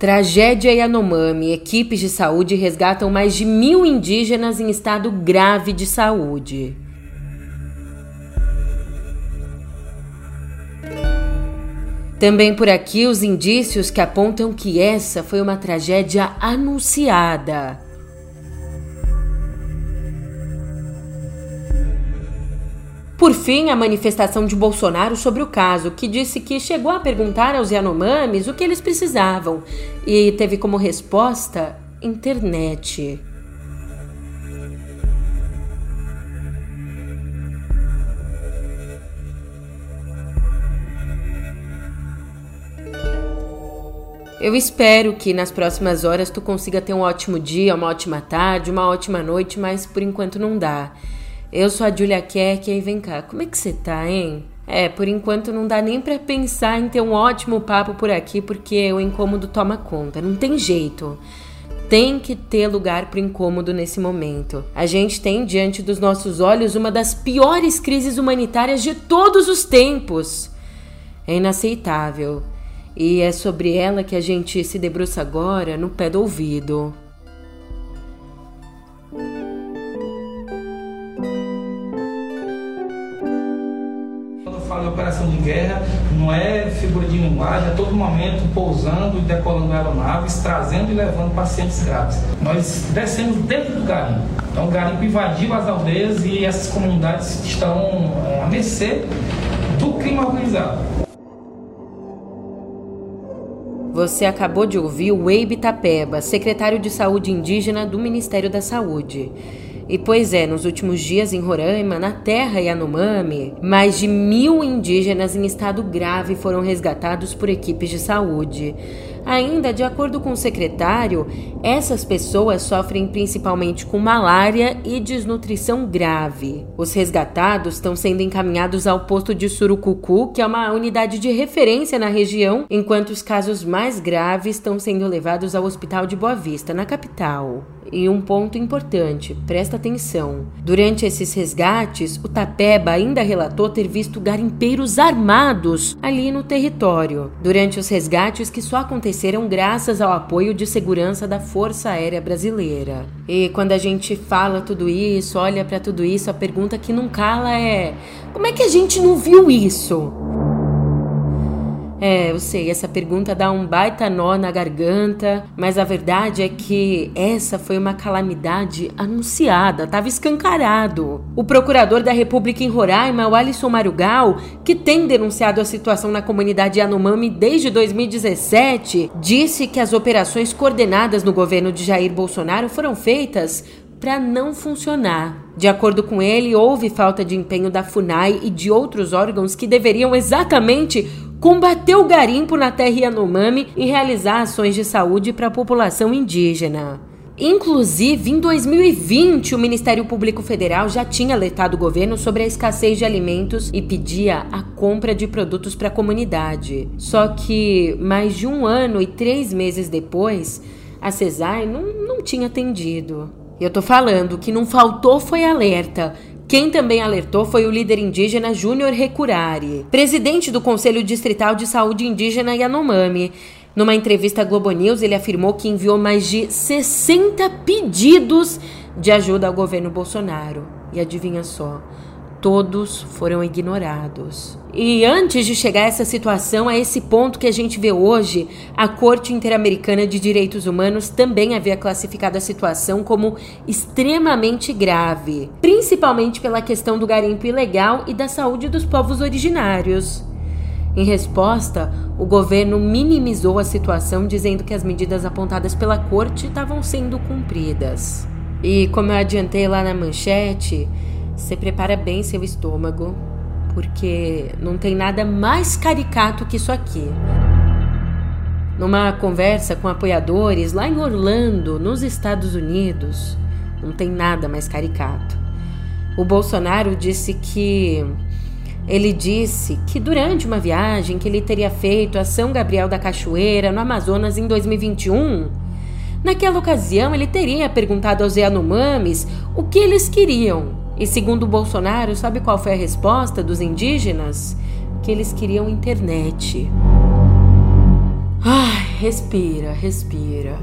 Tragédia Yanomami. Equipes de saúde resgatam mais de mil indígenas em estado grave de saúde. Também por aqui os indícios que apontam que essa foi uma tragédia anunciada. Por fim, a manifestação de Bolsonaro sobre o caso, que disse que chegou a perguntar aos Yanomamis o que eles precisavam e teve como resposta internet. Eu espero que nas próximas horas tu consiga ter um ótimo dia, uma ótima tarde, uma ótima noite, mas por enquanto não dá. Eu sou a Julia Kerk e vem cá, como é que você tá, hein? É, por enquanto não dá nem para pensar em ter um ótimo papo por aqui, porque o incômodo toma conta, não tem jeito. Tem que ter lugar pro incômodo nesse momento. A gente tem diante dos nossos olhos uma das piores crises humanitárias de todos os tempos. É inaceitável. E é sobre ela que a gente se debruça agora no pé do ouvido. De guerra, não é figura de linguagem, a todo momento pousando e decolando aeronaves, trazendo e levando pacientes graves. Nós descemos dentro do garimpo. Então o garimpo invadiu as aldeias e essas comunidades estão é, à mercê do crime organizado. Você acabou de ouvir o Weibe Tapeba, secretário de Saúde Indígena do Ministério da Saúde. E pois é, nos últimos dias em Roraima, na terra Yanomami, mais de mil indígenas em estado grave foram resgatados por equipes de saúde. Ainda, de acordo com o secretário, essas pessoas sofrem principalmente com malária e desnutrição grave. Os resgatados estão sendo encaminhados ao posto de Surucucu, que é uma unidade de referência na região, enquanto os casos mais graves estão sendo levados ao Hospital de Boa Vista, na capital. E um ponto importante, presta atenção. Durante esses resgates, o Tapeba ainda relatou ter visto garimpeiros armados ali no território. Durante os resgates que só aconteceram graças ao apoio de segurança da Força Aérea Brasileira. E quando a gente fala tudo isso, olha para tudo isso, a pergunta que não cala é: como é que a gente não viu isso? É, eu sei, essa pergunta dá um baita nó na garganta, mas a verdade é que essa foi uma calamidade anunciada, estava escancarado. O procurador da República em Roraima, o Alisson Marugal, que tem denunciado a situação na comunidade Yanomami desde 2017, disse que as operações coordenadas no governo de Jair Bolsonaro foram feitas para não funcionar. De acordo com ele, houve falta de empenho da FUNAI e de outros órgãos que deveriam exatamente combater o garimpo na terra Yanomami e realizar ações de saúde para a população indígena. Inclusive, em 2020, o Ministério Público Federal já tinha alertado o governo sobre a escassez de alimentos e pedia a compra de produtos para a comunidade. Só que, mais de um ano e três meses depois, a CESAR não, não tinha atendido. Eu tô falando que não faltou foi alerta, quem também alertou foi o líder indígena Júnior Recurari, presidente do Conselho Distrital de Saúde Indígena Yanomami. Numa entrevista à Globo News, ele afirmou que enviou mais de 60 pedidos de ajuda ao governo Bolsonaro. E adivinha só, todos foram ignorados. E antes de chegar a essa situação, a esse ponto que a gente vê hoje, a Corte Interamericana de Direitos Humanos também havia classificado a situação como extremamente grave, principalmente pela questão do garimpo ilegal e da saúde dos povos originários. Em resposta, o governo minimizou a situação, dizendo que as medidas apontadas pela corte estavam sendo cumpridas. E como eu adiantei lá na manchete, você prepara bem seu estômago, porque não tem nada mais caricato que isso aqui. Numa conversa com apoiadores lá em Orlando, nos Estados Unidos, não tem nada mais caricato. O Bolsonaro disse que ele disse que durante uma viagem que ele teria feito a São Gabriel da Cachoeira, no Amazonas, em 2021, naquela ocasião ele teria perguntado aos Yanomamis o que eles queriam. E segundo Bolsonaro, sabe qual foi a resposta dos indígenas? Que eles queriam internet. Ai, respira, respira.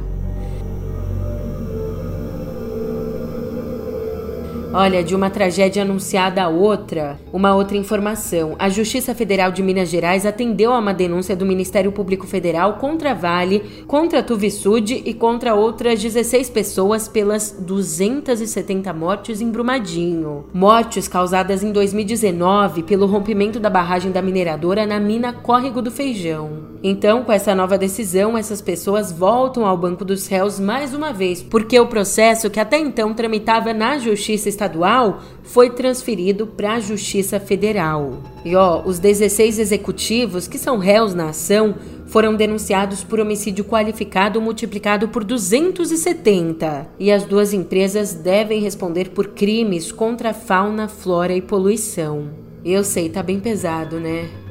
Olha, de uma tragédia anunciada a outra, uma outra informação. A Justiça Federal de Minas Gerais atendeu a uma denúncia do Ministério Público Federal contra Vale, contra Tuvisud e contra outras 16 pessoas pelas 270 mortes em Brumadinho. Mortes causadas em 2019 pelo rompimento da barragem da mineradora na mina Córrego do Feijão. Então, com essa nova decisão, essas pessoas voltam ao banco dos réus mais uma vez, porque o processo que até então tramitava na Justiça estadual foi transferido para a Justiça Federal. E ó, os 16 executivos que são réus na ação foram denunciados por homicídio qualificado multiplicado por 270. E as duas empresas devem responder por crimes contra fauna, flora e poluição. Eu sei, tá bem pesado, né?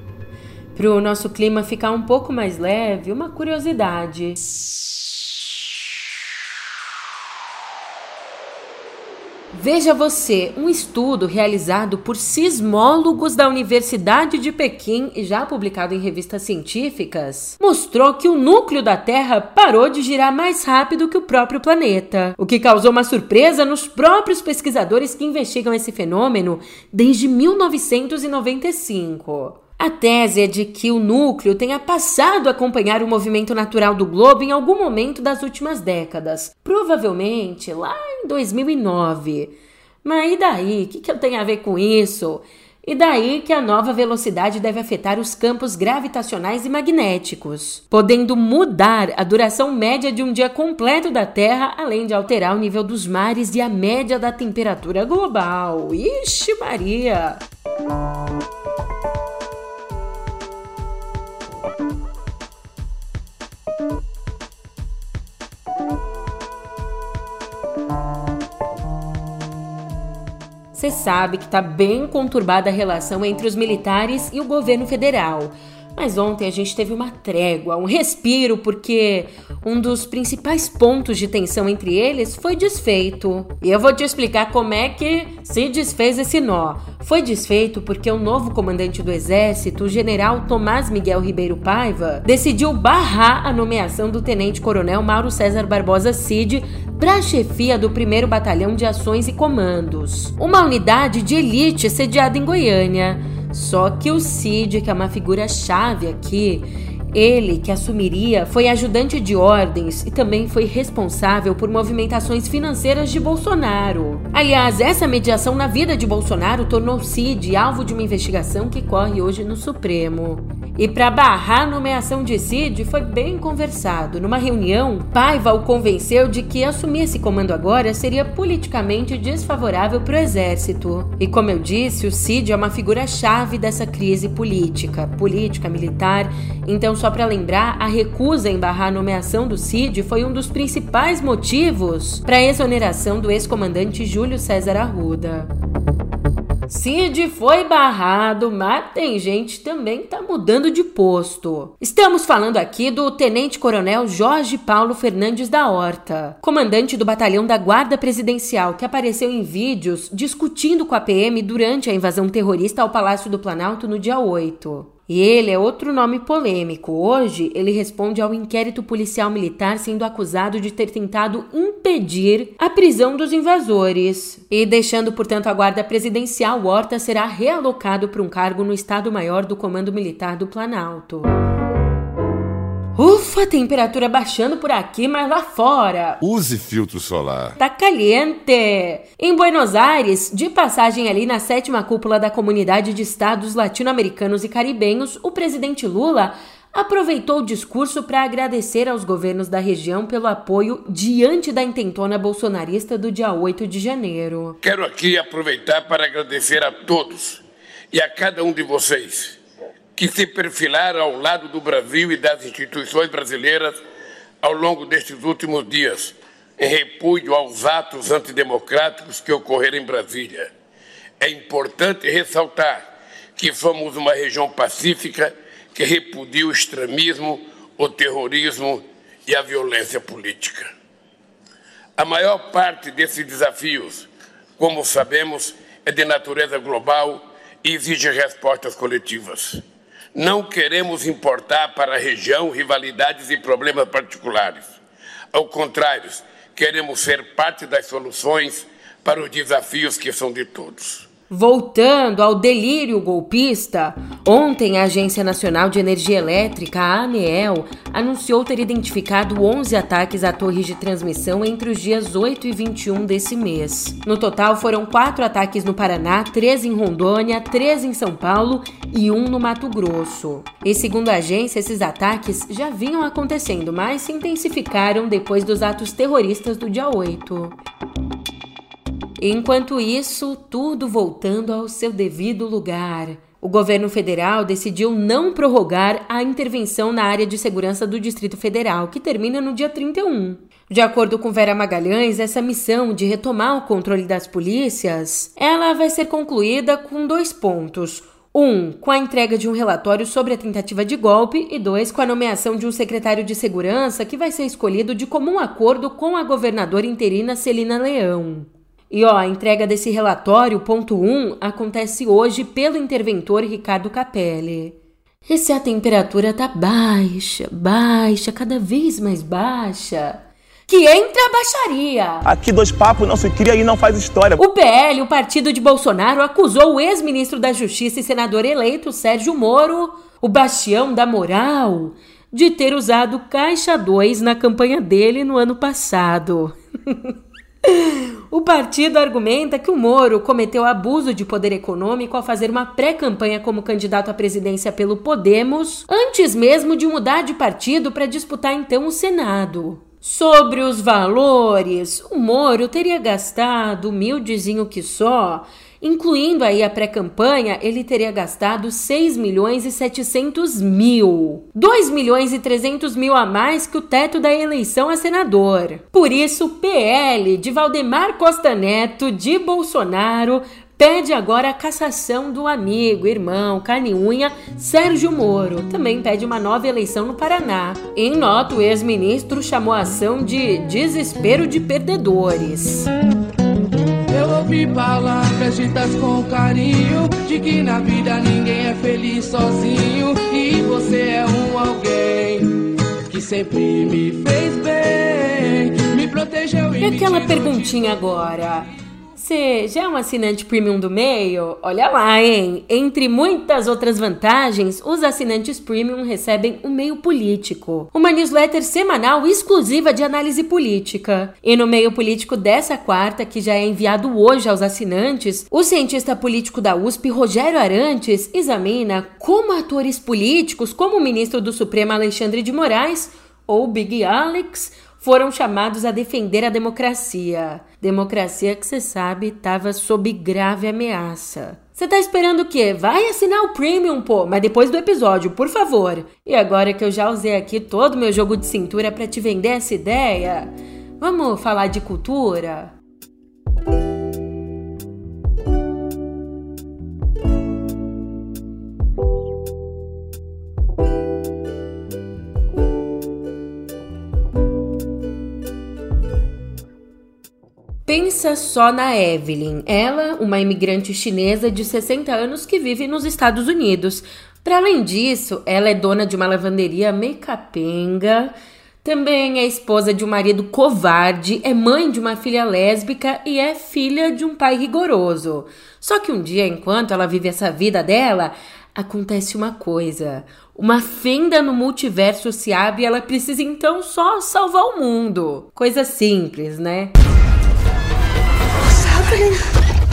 Para o nosso clima ficar um pouco mais leve, uma curiosidade. Veja você, um estudo realizado por sismólogos da Universidade de Pequim e já publicado em revistas científicas, mostrou que o núcleo da Terra parou de girar mais rápido que o próprio planeta, o que causou uma surpresa nos próprios pesquisadores que investigam esse fenômeno desde 1995. A tese é de que o núcleo tenha passado a acompanhar o movimento natural do globo em algum momento das últimas décadas, provavelmente lá em 2009. Mas e daí? O que, que eu tenho a ver com isso? E daí que a nova velocidade deve afetar os campos gravitacionais e magnéticos, podendo mudar a duração média de um dia completo da Terra, além de alterar o nível dos mares e a média da temperatura global. Ixi, Maria! Você sabe que está bem conturbada a relação entre os militares e o governo federal. Mas ontem a gente teve uma trégua, um respiro, porque um dos principais pontos de tensão entre eles foi desfeito. E eu vou te explicar como é que se desfez esse nó. Foi desfeito porque o novo comandante do exército, o general Tomás Miguel Ribeiro Paiva, decidiu barrar a nomeação do tenente-coronel Mauro César Barbosa Cid para a chefia do 1 Batalhão de Ações e Comandos, uma unidade de elite sediada em Goiânia. Só que o Cid, que é uma figura chave aqui, ele, que assumiria, foi ajudante de ordens e também foi responsável por movimentações financeiras de Bolsonaro. Aliás, essa mediação na vida de Bolsonaro tornou Cid alvo de uma investigação que corre hoje no Supremo. E para barrar a nomeação de Cid foi bem conversado. Numa reunião, Paiva o convenceu de que assumir esse comando agora seria politicamente desfavorável para o exército. E como eu disse, o Cid é uma figura-chave dessa crise política, política, militar. Então, só para lembrar, a recusa em barrar a nomeação do Cid foi um dos principais motivos para a exoneração do ex-comandante Júlio César Arruda. Cid foi barrado, mas tem gente também que tá mudando de posto. Estamos falando aqui do Tenente Coronel Jorge Paulo Fernandes da Horta, comandante do batalhão da Guarda Presidencial, que apareceu em vídeos discutindo com a PM durante a invasão terrorista ao Palácio do Planalto no dia 8. E ele é outro nome polêmico. Hoje, ele responde ao inquérito policial militar sendo acusado de ter tentado impedir a prisão dos invasores. E deixando, portanto, a guarda presidencial, Horta será realocado para um cargo no Estado-Maior do Comando Militar do Planalto. Ufa, temperatura baixando por aqui, mas lá fora. Use filtro solar. Tá caliente. Em Buenos Aires, de passagem ali na sétima cúpula da Comunidade de Estados Latino-Americanos e Caribenhos, o presidente Lula aproveitou o discurso para agradecer aos governos da região pelo apoio diante da intentona bolsonarista do dia 8 de janeiro. Quero aqui aproveitar para agradecer a todos e a cada um de vocês que se perfilaram ao lado do Brasil e das instituições brasileiras ao longo destes últimos dias, em repúdio aos atos antidemocráticos que ocorreram em Brasília. É importante ressaltar que somos uma região pacífica que repudia o extremismo, o terrorismo e a violência política. A maior parte desses desafios, como sabemos, é de natureza global e exige respostas coletivas. Não queremos importar para a região rivalidades e problemas particulares. Ao contrário, queremos ser parte das soluções para os desafios que são de todos. Voltando ao delírio golpista, ontem a Agência Nacional de Energia Elétrica, a ANEEL, anunciou ter identificado 11 ataques a torres de transmissão entre os dias 8 e 21 desse mês. No total, foram quatro ataques no Paraná, três em Rondônia, três em São Paulo e um no Mato Grosso. E segundo a agência, esses ataques já vinham acontecendo, mas se intensificaram depois dos atos terroristas do dia 8. Enquanto isso, tudo voltando ao seu devido lugar. O governo federal decidiu não prorrogar a intervenção na área de segurança do Distrito Federal, que termina no dia 31. De acordo com Vera Magalhães, essa missão de retomar o controle das polícias, ela vai ser concluída com dois pontos. Um, com a entrega de um relatório sobre a tentativa de golpe, e dois, com a nomeação de um secretário de segurança que vai ser escolhido de comum acordo com a governadora interina Celina Leão. E ó, a entrega desse relatório, ponto 1, acontece hoje pelo interventor Ricardo Capelli. E se a temperatura tá baixa, baixa, cada vez mais baixa, que entra a baixaria. Aqui dois papos não se cria e não faz história. O PL, o partido de Bolsonaro, acusou o ex-ministro da Justiça e senador eleito Sérgio Moro, o bastião da moral, de ter usado caixa 2 na campanha dele no ano passado. O partido argumenta que o Moro cometeu abuso de poder econômico ao fazer uma pré-campanha como candidato à presidência pelo Podemos, antes mesmo de mudar de partido para disputar então o Senado. Sobre os valores, o Moro teria gastado, humildezinho que só, Incluindo aí a pré-campanha, ele teria gastado 6 milhões e 700 mil. 2 milhões e 300 mil a mais que o teto da eleição a senador. Por isso, PL de Valdemar Costa Neto de Bolsonaro pede agora a cassação do amigo, irmão, carne unha Sérgio Moro. Também pede uma nova eleição no Paraná. Em nota, o ex-ministro chamou a ação de desespero de perdedores. Ouvi palavras ditas com carinho De que na vida ninguém é feliz sozinho E você é um alguém Que sempre me fez bem Me protegeu e, e aquela perguntinha agora você já é um assinante premium do meio? Olha lá, hein? Entre muitas outras vantagens, os assinantes premium recebem o meio político, uma newsletter semanal exclusiva de análise política. E no meio político dessa quarta, que já é enviado hoje aos assinantes, o cientista político da USP, Rogério Arantes, examina como atores políticos, como o ministro do Supremo Alexandre de Moraes ou Big Alex, foram chamados a defender a democracia. Democracia que você sabe estava sob grave ameaça. Você tá esperando o quê? Vai assinar o Premium, pô, mas depois do episódio, por favor. E agora que eu já usei aqui todo o meu jogo de cintura para te vender essa ideia, vamos falar de cultura? Pensa só na Evelyn, ela, uma imigrante chinesa de 60 anos que vive nos Estados Unidos. Para além disso, ela é dona de uma lavanderia meio capenga, também é esposa de um marido covarde, é mãe de uma filha lésbica e é filha de um pai rigoroso. Só que um dia, enquanto ela vive essa vida dela, acontece uma coisa. Uma fenda no multiverso se abre e ela precisa então só salvar o mundo. Coisa simples, né? Happening?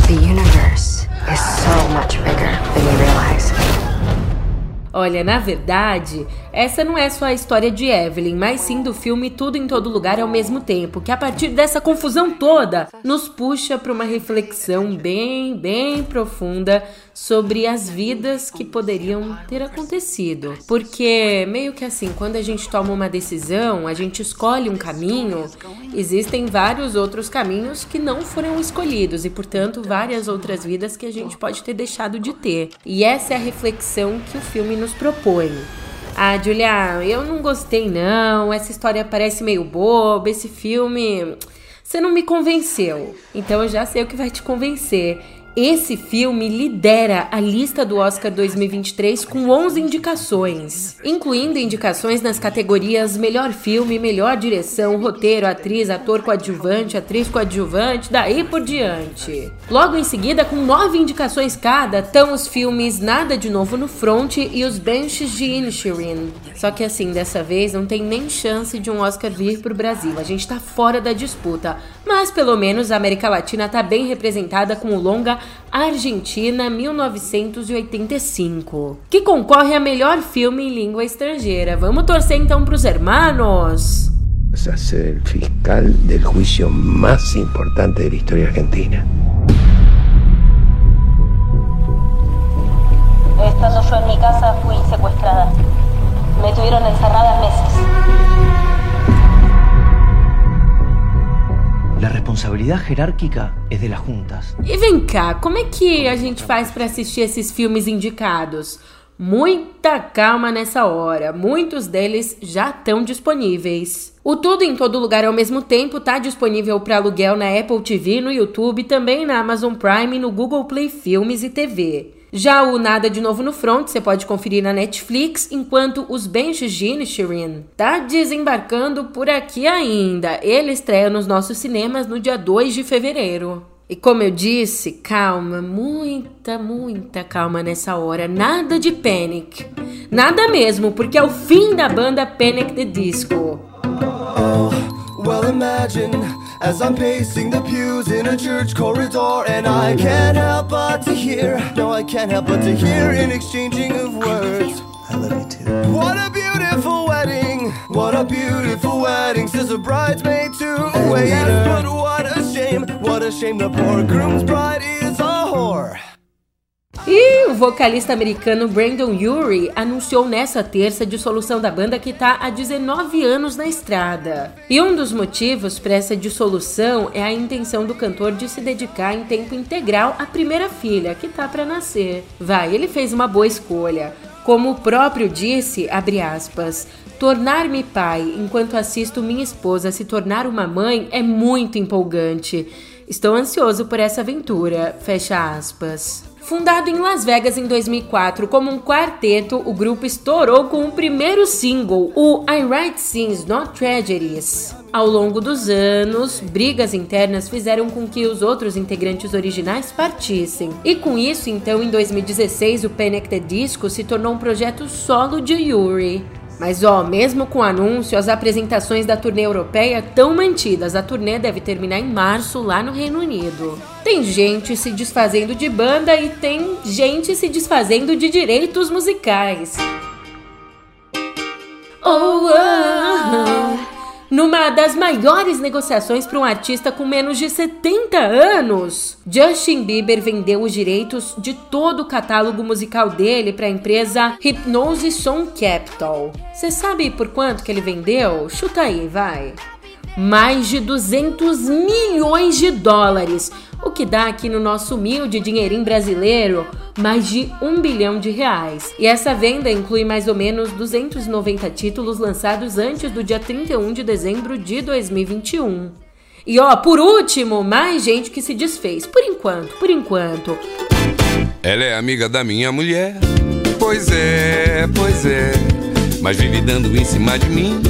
The universe is so much bigger than you realize. Olha, na verdade, essa não é só a história de Evelyn, mas sim do filme Tudo em Todo Lugar ao mesmo tempo, que a partir dessa confusão toda nos puxa para uma reflexão bem, bem profunda sobre as vidas que poderiam ter acontecido. Porque meio que assim, quando a gente toma uma decisão, a gente escolhe um caminho, existem vários outros caminhos que não foram escolhidos e, portanto, várias outras vidas que a gente pode ter deixado de ter. E essa é a reflexão que o filme nos propõe. Ah, Julia, eu não gostei não. Essa história parece meio boba. Esse filme, você não me convenceu. Então eu já sei o que vai te convencer Esse filme lidera a lista do Oscar 2023 com 11 indicações, incluindo indicações nas categorias Melhor Filme, Melhor Direção, Roteiro, Atriz, Ator Coadjuvante, Atriz Coadjuvante, daí por diante. Logo em seguida, com nove indicações cada, estão os filmes Nada de Novo no Front e Os Benches de Inisherin. Só que assim, dessa vez não tem nem chance de um Oscar vir pro Brasil. A gente tá fora da disputa. Mas pelo menos a América Latina tá bem representada com o longa Argentina 1985, que concorre a melhor filme em língua estrangeira. Vamos torcer então pros hermanos. Vas a ser el fiscal del juicio más importante de la historia argentina. Estando yo en mi casa fui secuestrada. Me tuvieron encerrada meses. La responsabilidad jerárquica es de las juntas. E vem cá, como é que a gente faz para assistir esses filmes indicados? Muita calma nessa hora, muitos deles já estão disponíveis. O Tudo em Todo Lugar ao mesmo tempo está disponível para aluguel na Apple TV, no YouTube, também na Amazon Prime, no Google Play Filmes e TV. Já o Nada de Novo no Front você pode conferir na Netflix, enquanto Os Benches de Inisherin tá desembarcando por aqui ainda. Ele estreia nos nossos cinemas no dia 2 de fevereiro. E como eu disse, calma, muita, muita calma nessa hora. Nada de panic. Nada mesmo, porque é o fim da banda Panic! The Disco. Oh, well imagine as I'm pacing the pews in a church corridor and I can't help but to hear, no I can't help but to hear an exchanging of words. I love you too. What a beautiful wedding, what a beautiful wedding, says a bridesmaid to a waiter. But what a shame, what a shame the poor groom's bride is a whore. E o vocalista americano Brandon Urie anunciou nessa terça a dissolução da banda que está há 19 anos na estrada. E um dos motivos para essa dissolução é a intenção do cantor de se dedicar em tempo integral à primeira filha, que tá para nascer. Vai, ele fez uma boa escolha. Como o próprio disse, abre aspas, tornar-me pai enquanto assisto minha esposa se tornar uma mãe é muito empolgante. Estou ansioso por essa aventura, fecha aspas. Fundado em Las Vegas em 2004 como um quarteto, o grupo estourou com o primeiro single, o I Write Scenes Not Tragedies. Ao longo dos anos, brigas internas fizeram com que os outros integrantes originais partissem. E com isso, então, em 2016, o Panic! The Disco se tornou um projeto solo de Yuri. Mas ó, mesmo com o anúncio, as apresentações da turnê europeia estão mantidas. A turnê deve terminar em março lá no Reino Unido. Tem gente se desfazendo de banda e tem gente se desfazendo de direitos musicais. Oh, oh, oh. Numa das maiores negociações para um artista com menos de 70 anos, Justin Bieber vendeu os direitos de todo o catálogo musical dele para a empresa Hypnose Song Capital. Você sabe por quanto que ele vendeu? Chuta aí, vai. Mais de 200 milhões de dólares, o que dá aqui no nosso humilde dinheirinho brasileiro mais de um bilhão de reais. E essa venda inclui mais ou menos 290 títulos lançados antes do dia 31 de dezembro de 2021. E ó, por último, mais gente que se desfez. Por enquanto, por enquanto. Ela é amiga da minha mulher. Pois é, pois é. Mas vive dando em cima de mim.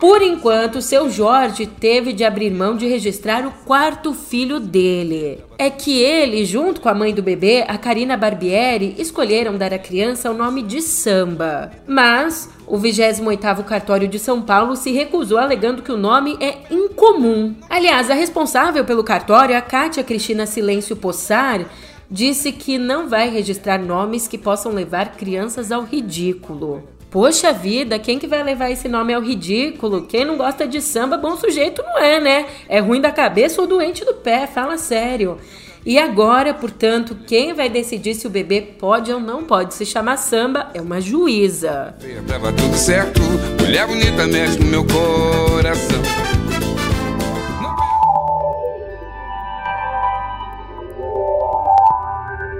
Por enquanto, seu Jorge teve de abrir mão de registrar o quarto filho dele. É que ele, junto com a mãe do bebê, a Karina Barbieri, escolheram dar à criança o nome de Samba. Mas o 28º cartório de São Paulo se recusou alegando que o nome é incomum. Aliás, a responsável pelo cartório, a Kátia Cristina Silêncio Possar, disse que não vai registrar nomes que possam levar crianças ao ridículo. Poxa vida, quem que vai levar esse nome ao ridículo? Quem não gosta de samba, bom sujeito não é, né? É ruim da cabeça ou doente do pé, fala sério. E agora, portanto, quem vai decidir se o bebê pode ou não pode se chamar samba é uma juíza. Tava tudo certo, mulher bonita mexe no meu coração.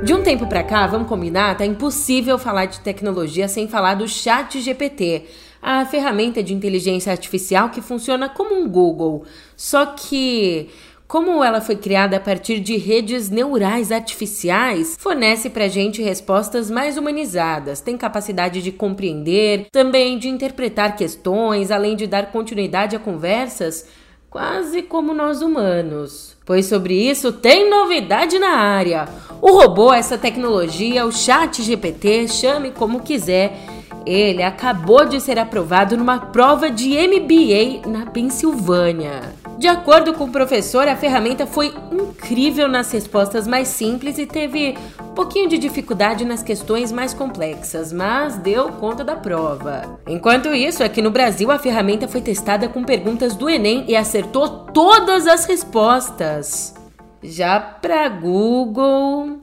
De um tempo pra cá, vamos combinar, tá impossível falar de tecnologia sem falar do Chat GPT, a ferramenta de inteligência artificial que funciona como um Google. Só que como ela foi criada a partir de redes neurais artificiais, fornece pra gente respostas mais humanizadas, tem capacidade de compreender, também de interpretar questões, além de dar continuidade a conversas quase como nós humanos. Pois sobre isso tem novidade na área. O robô, essa tecnologia, o Chat GPT, chame como quiser, ele acabou de ser aprovado numa prova de MBA na Pensilvânia. De acordo com o professor, a ferramenta foi incrível nas respostas mais simples e teve um pouquinho de dificuldade nas questões mais complexas, mas deu conta da prova. Enquanto isso, aqui no Brasil, a ferramenta foi testada com perguntas do Enem e acertou todas as respostas. Já para Google,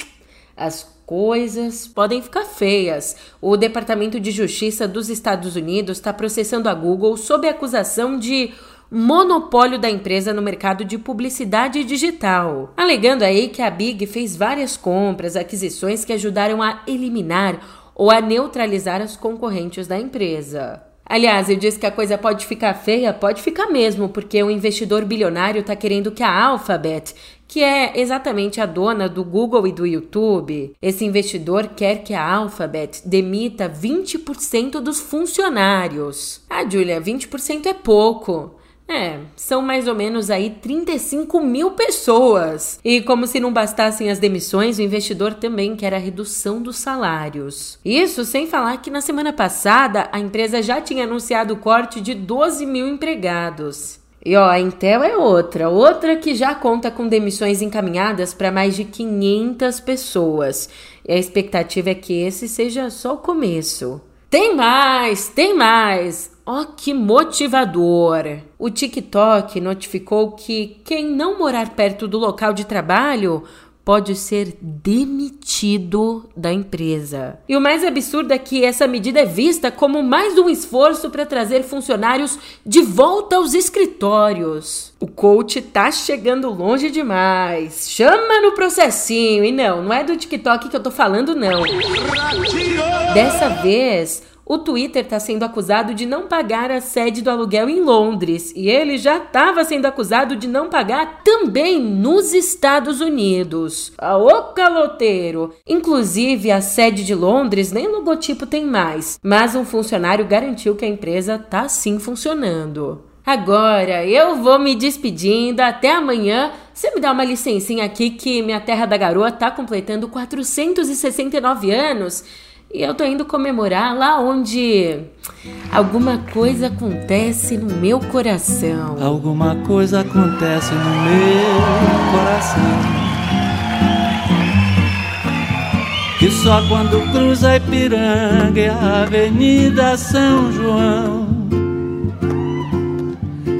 as coisas podem ficar feias. O Departamento de Justiça dos Estados Unidos está processando a Google sob a acusação de monopólio da empresa no mercado de publicidade digital, alegando aí que a Big fez várias compras, aquisições que ajudaram a eliminar ou a neutralizar as concorrentes da empresa. Aliás, ele diz que a coisa pode ficar feia, pode ficar mesmo, porque o investidor bilionário está querendo que a Alphabet, que é exatamente a dona do Google e do YouTube, esse investidor quer que a Alphabet demita 20% dos funcionários. Ah, Julia, 20% é pouco. É, são mais ou menos aí 35 mil pessoas. E como se não bastassem as demissões, o investidor também quer a redução dos salários. Isso sem falar que na semana passada a empresa já tinha anunciado o corte de 12 mil empregados. E ó, a Intel é outra, outra que já conta com demissões encaminhadas para mais de 500 pessoas. E a expectativa é que esse seja só o começo. Tem mais, tem mais! Ó, oh, que motivador! O TikTok notificou que quem não morar perto do local de trabalho pode ser demitido da empresa. E o mais absurdo é que essa medida é vista como mais um esforço para trazer funcionários de volta aos escritórios. O coach tá chegando longe demais. Chama no processinho. E não, não é do TikTok que eu tô falando, não. Dessa vez, o Twitter está sendo acusado de não pagar a sede do aluguel em Londres e ele já estava sendo acusado de não pagar também nos Estados Unidos. Aô, caloteiro! Inclusive, a sede de Londres nem logotipo tem mais, mas um funcionário garantiu que a empresa está sim funcionando. Agora eu vou me despedindo. Até amanhã. Você me dá uma licencinha aqui que minha terra da garoa tá completando 469 anos. E eu tô indo comemorar lá onde alguma coisa acontece no meu coração. Alguma coisa acontece no meu coração. Que só quando cruza Ipiranga e a Avenida São João.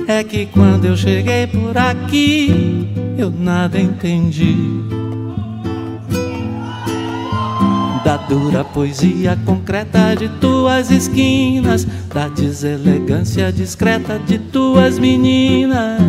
É que quando eu cheguei por aqui, eu nada entendi. Da dura poesia concreta de tuas esquinas, da deselegância discreta de tuas meninas.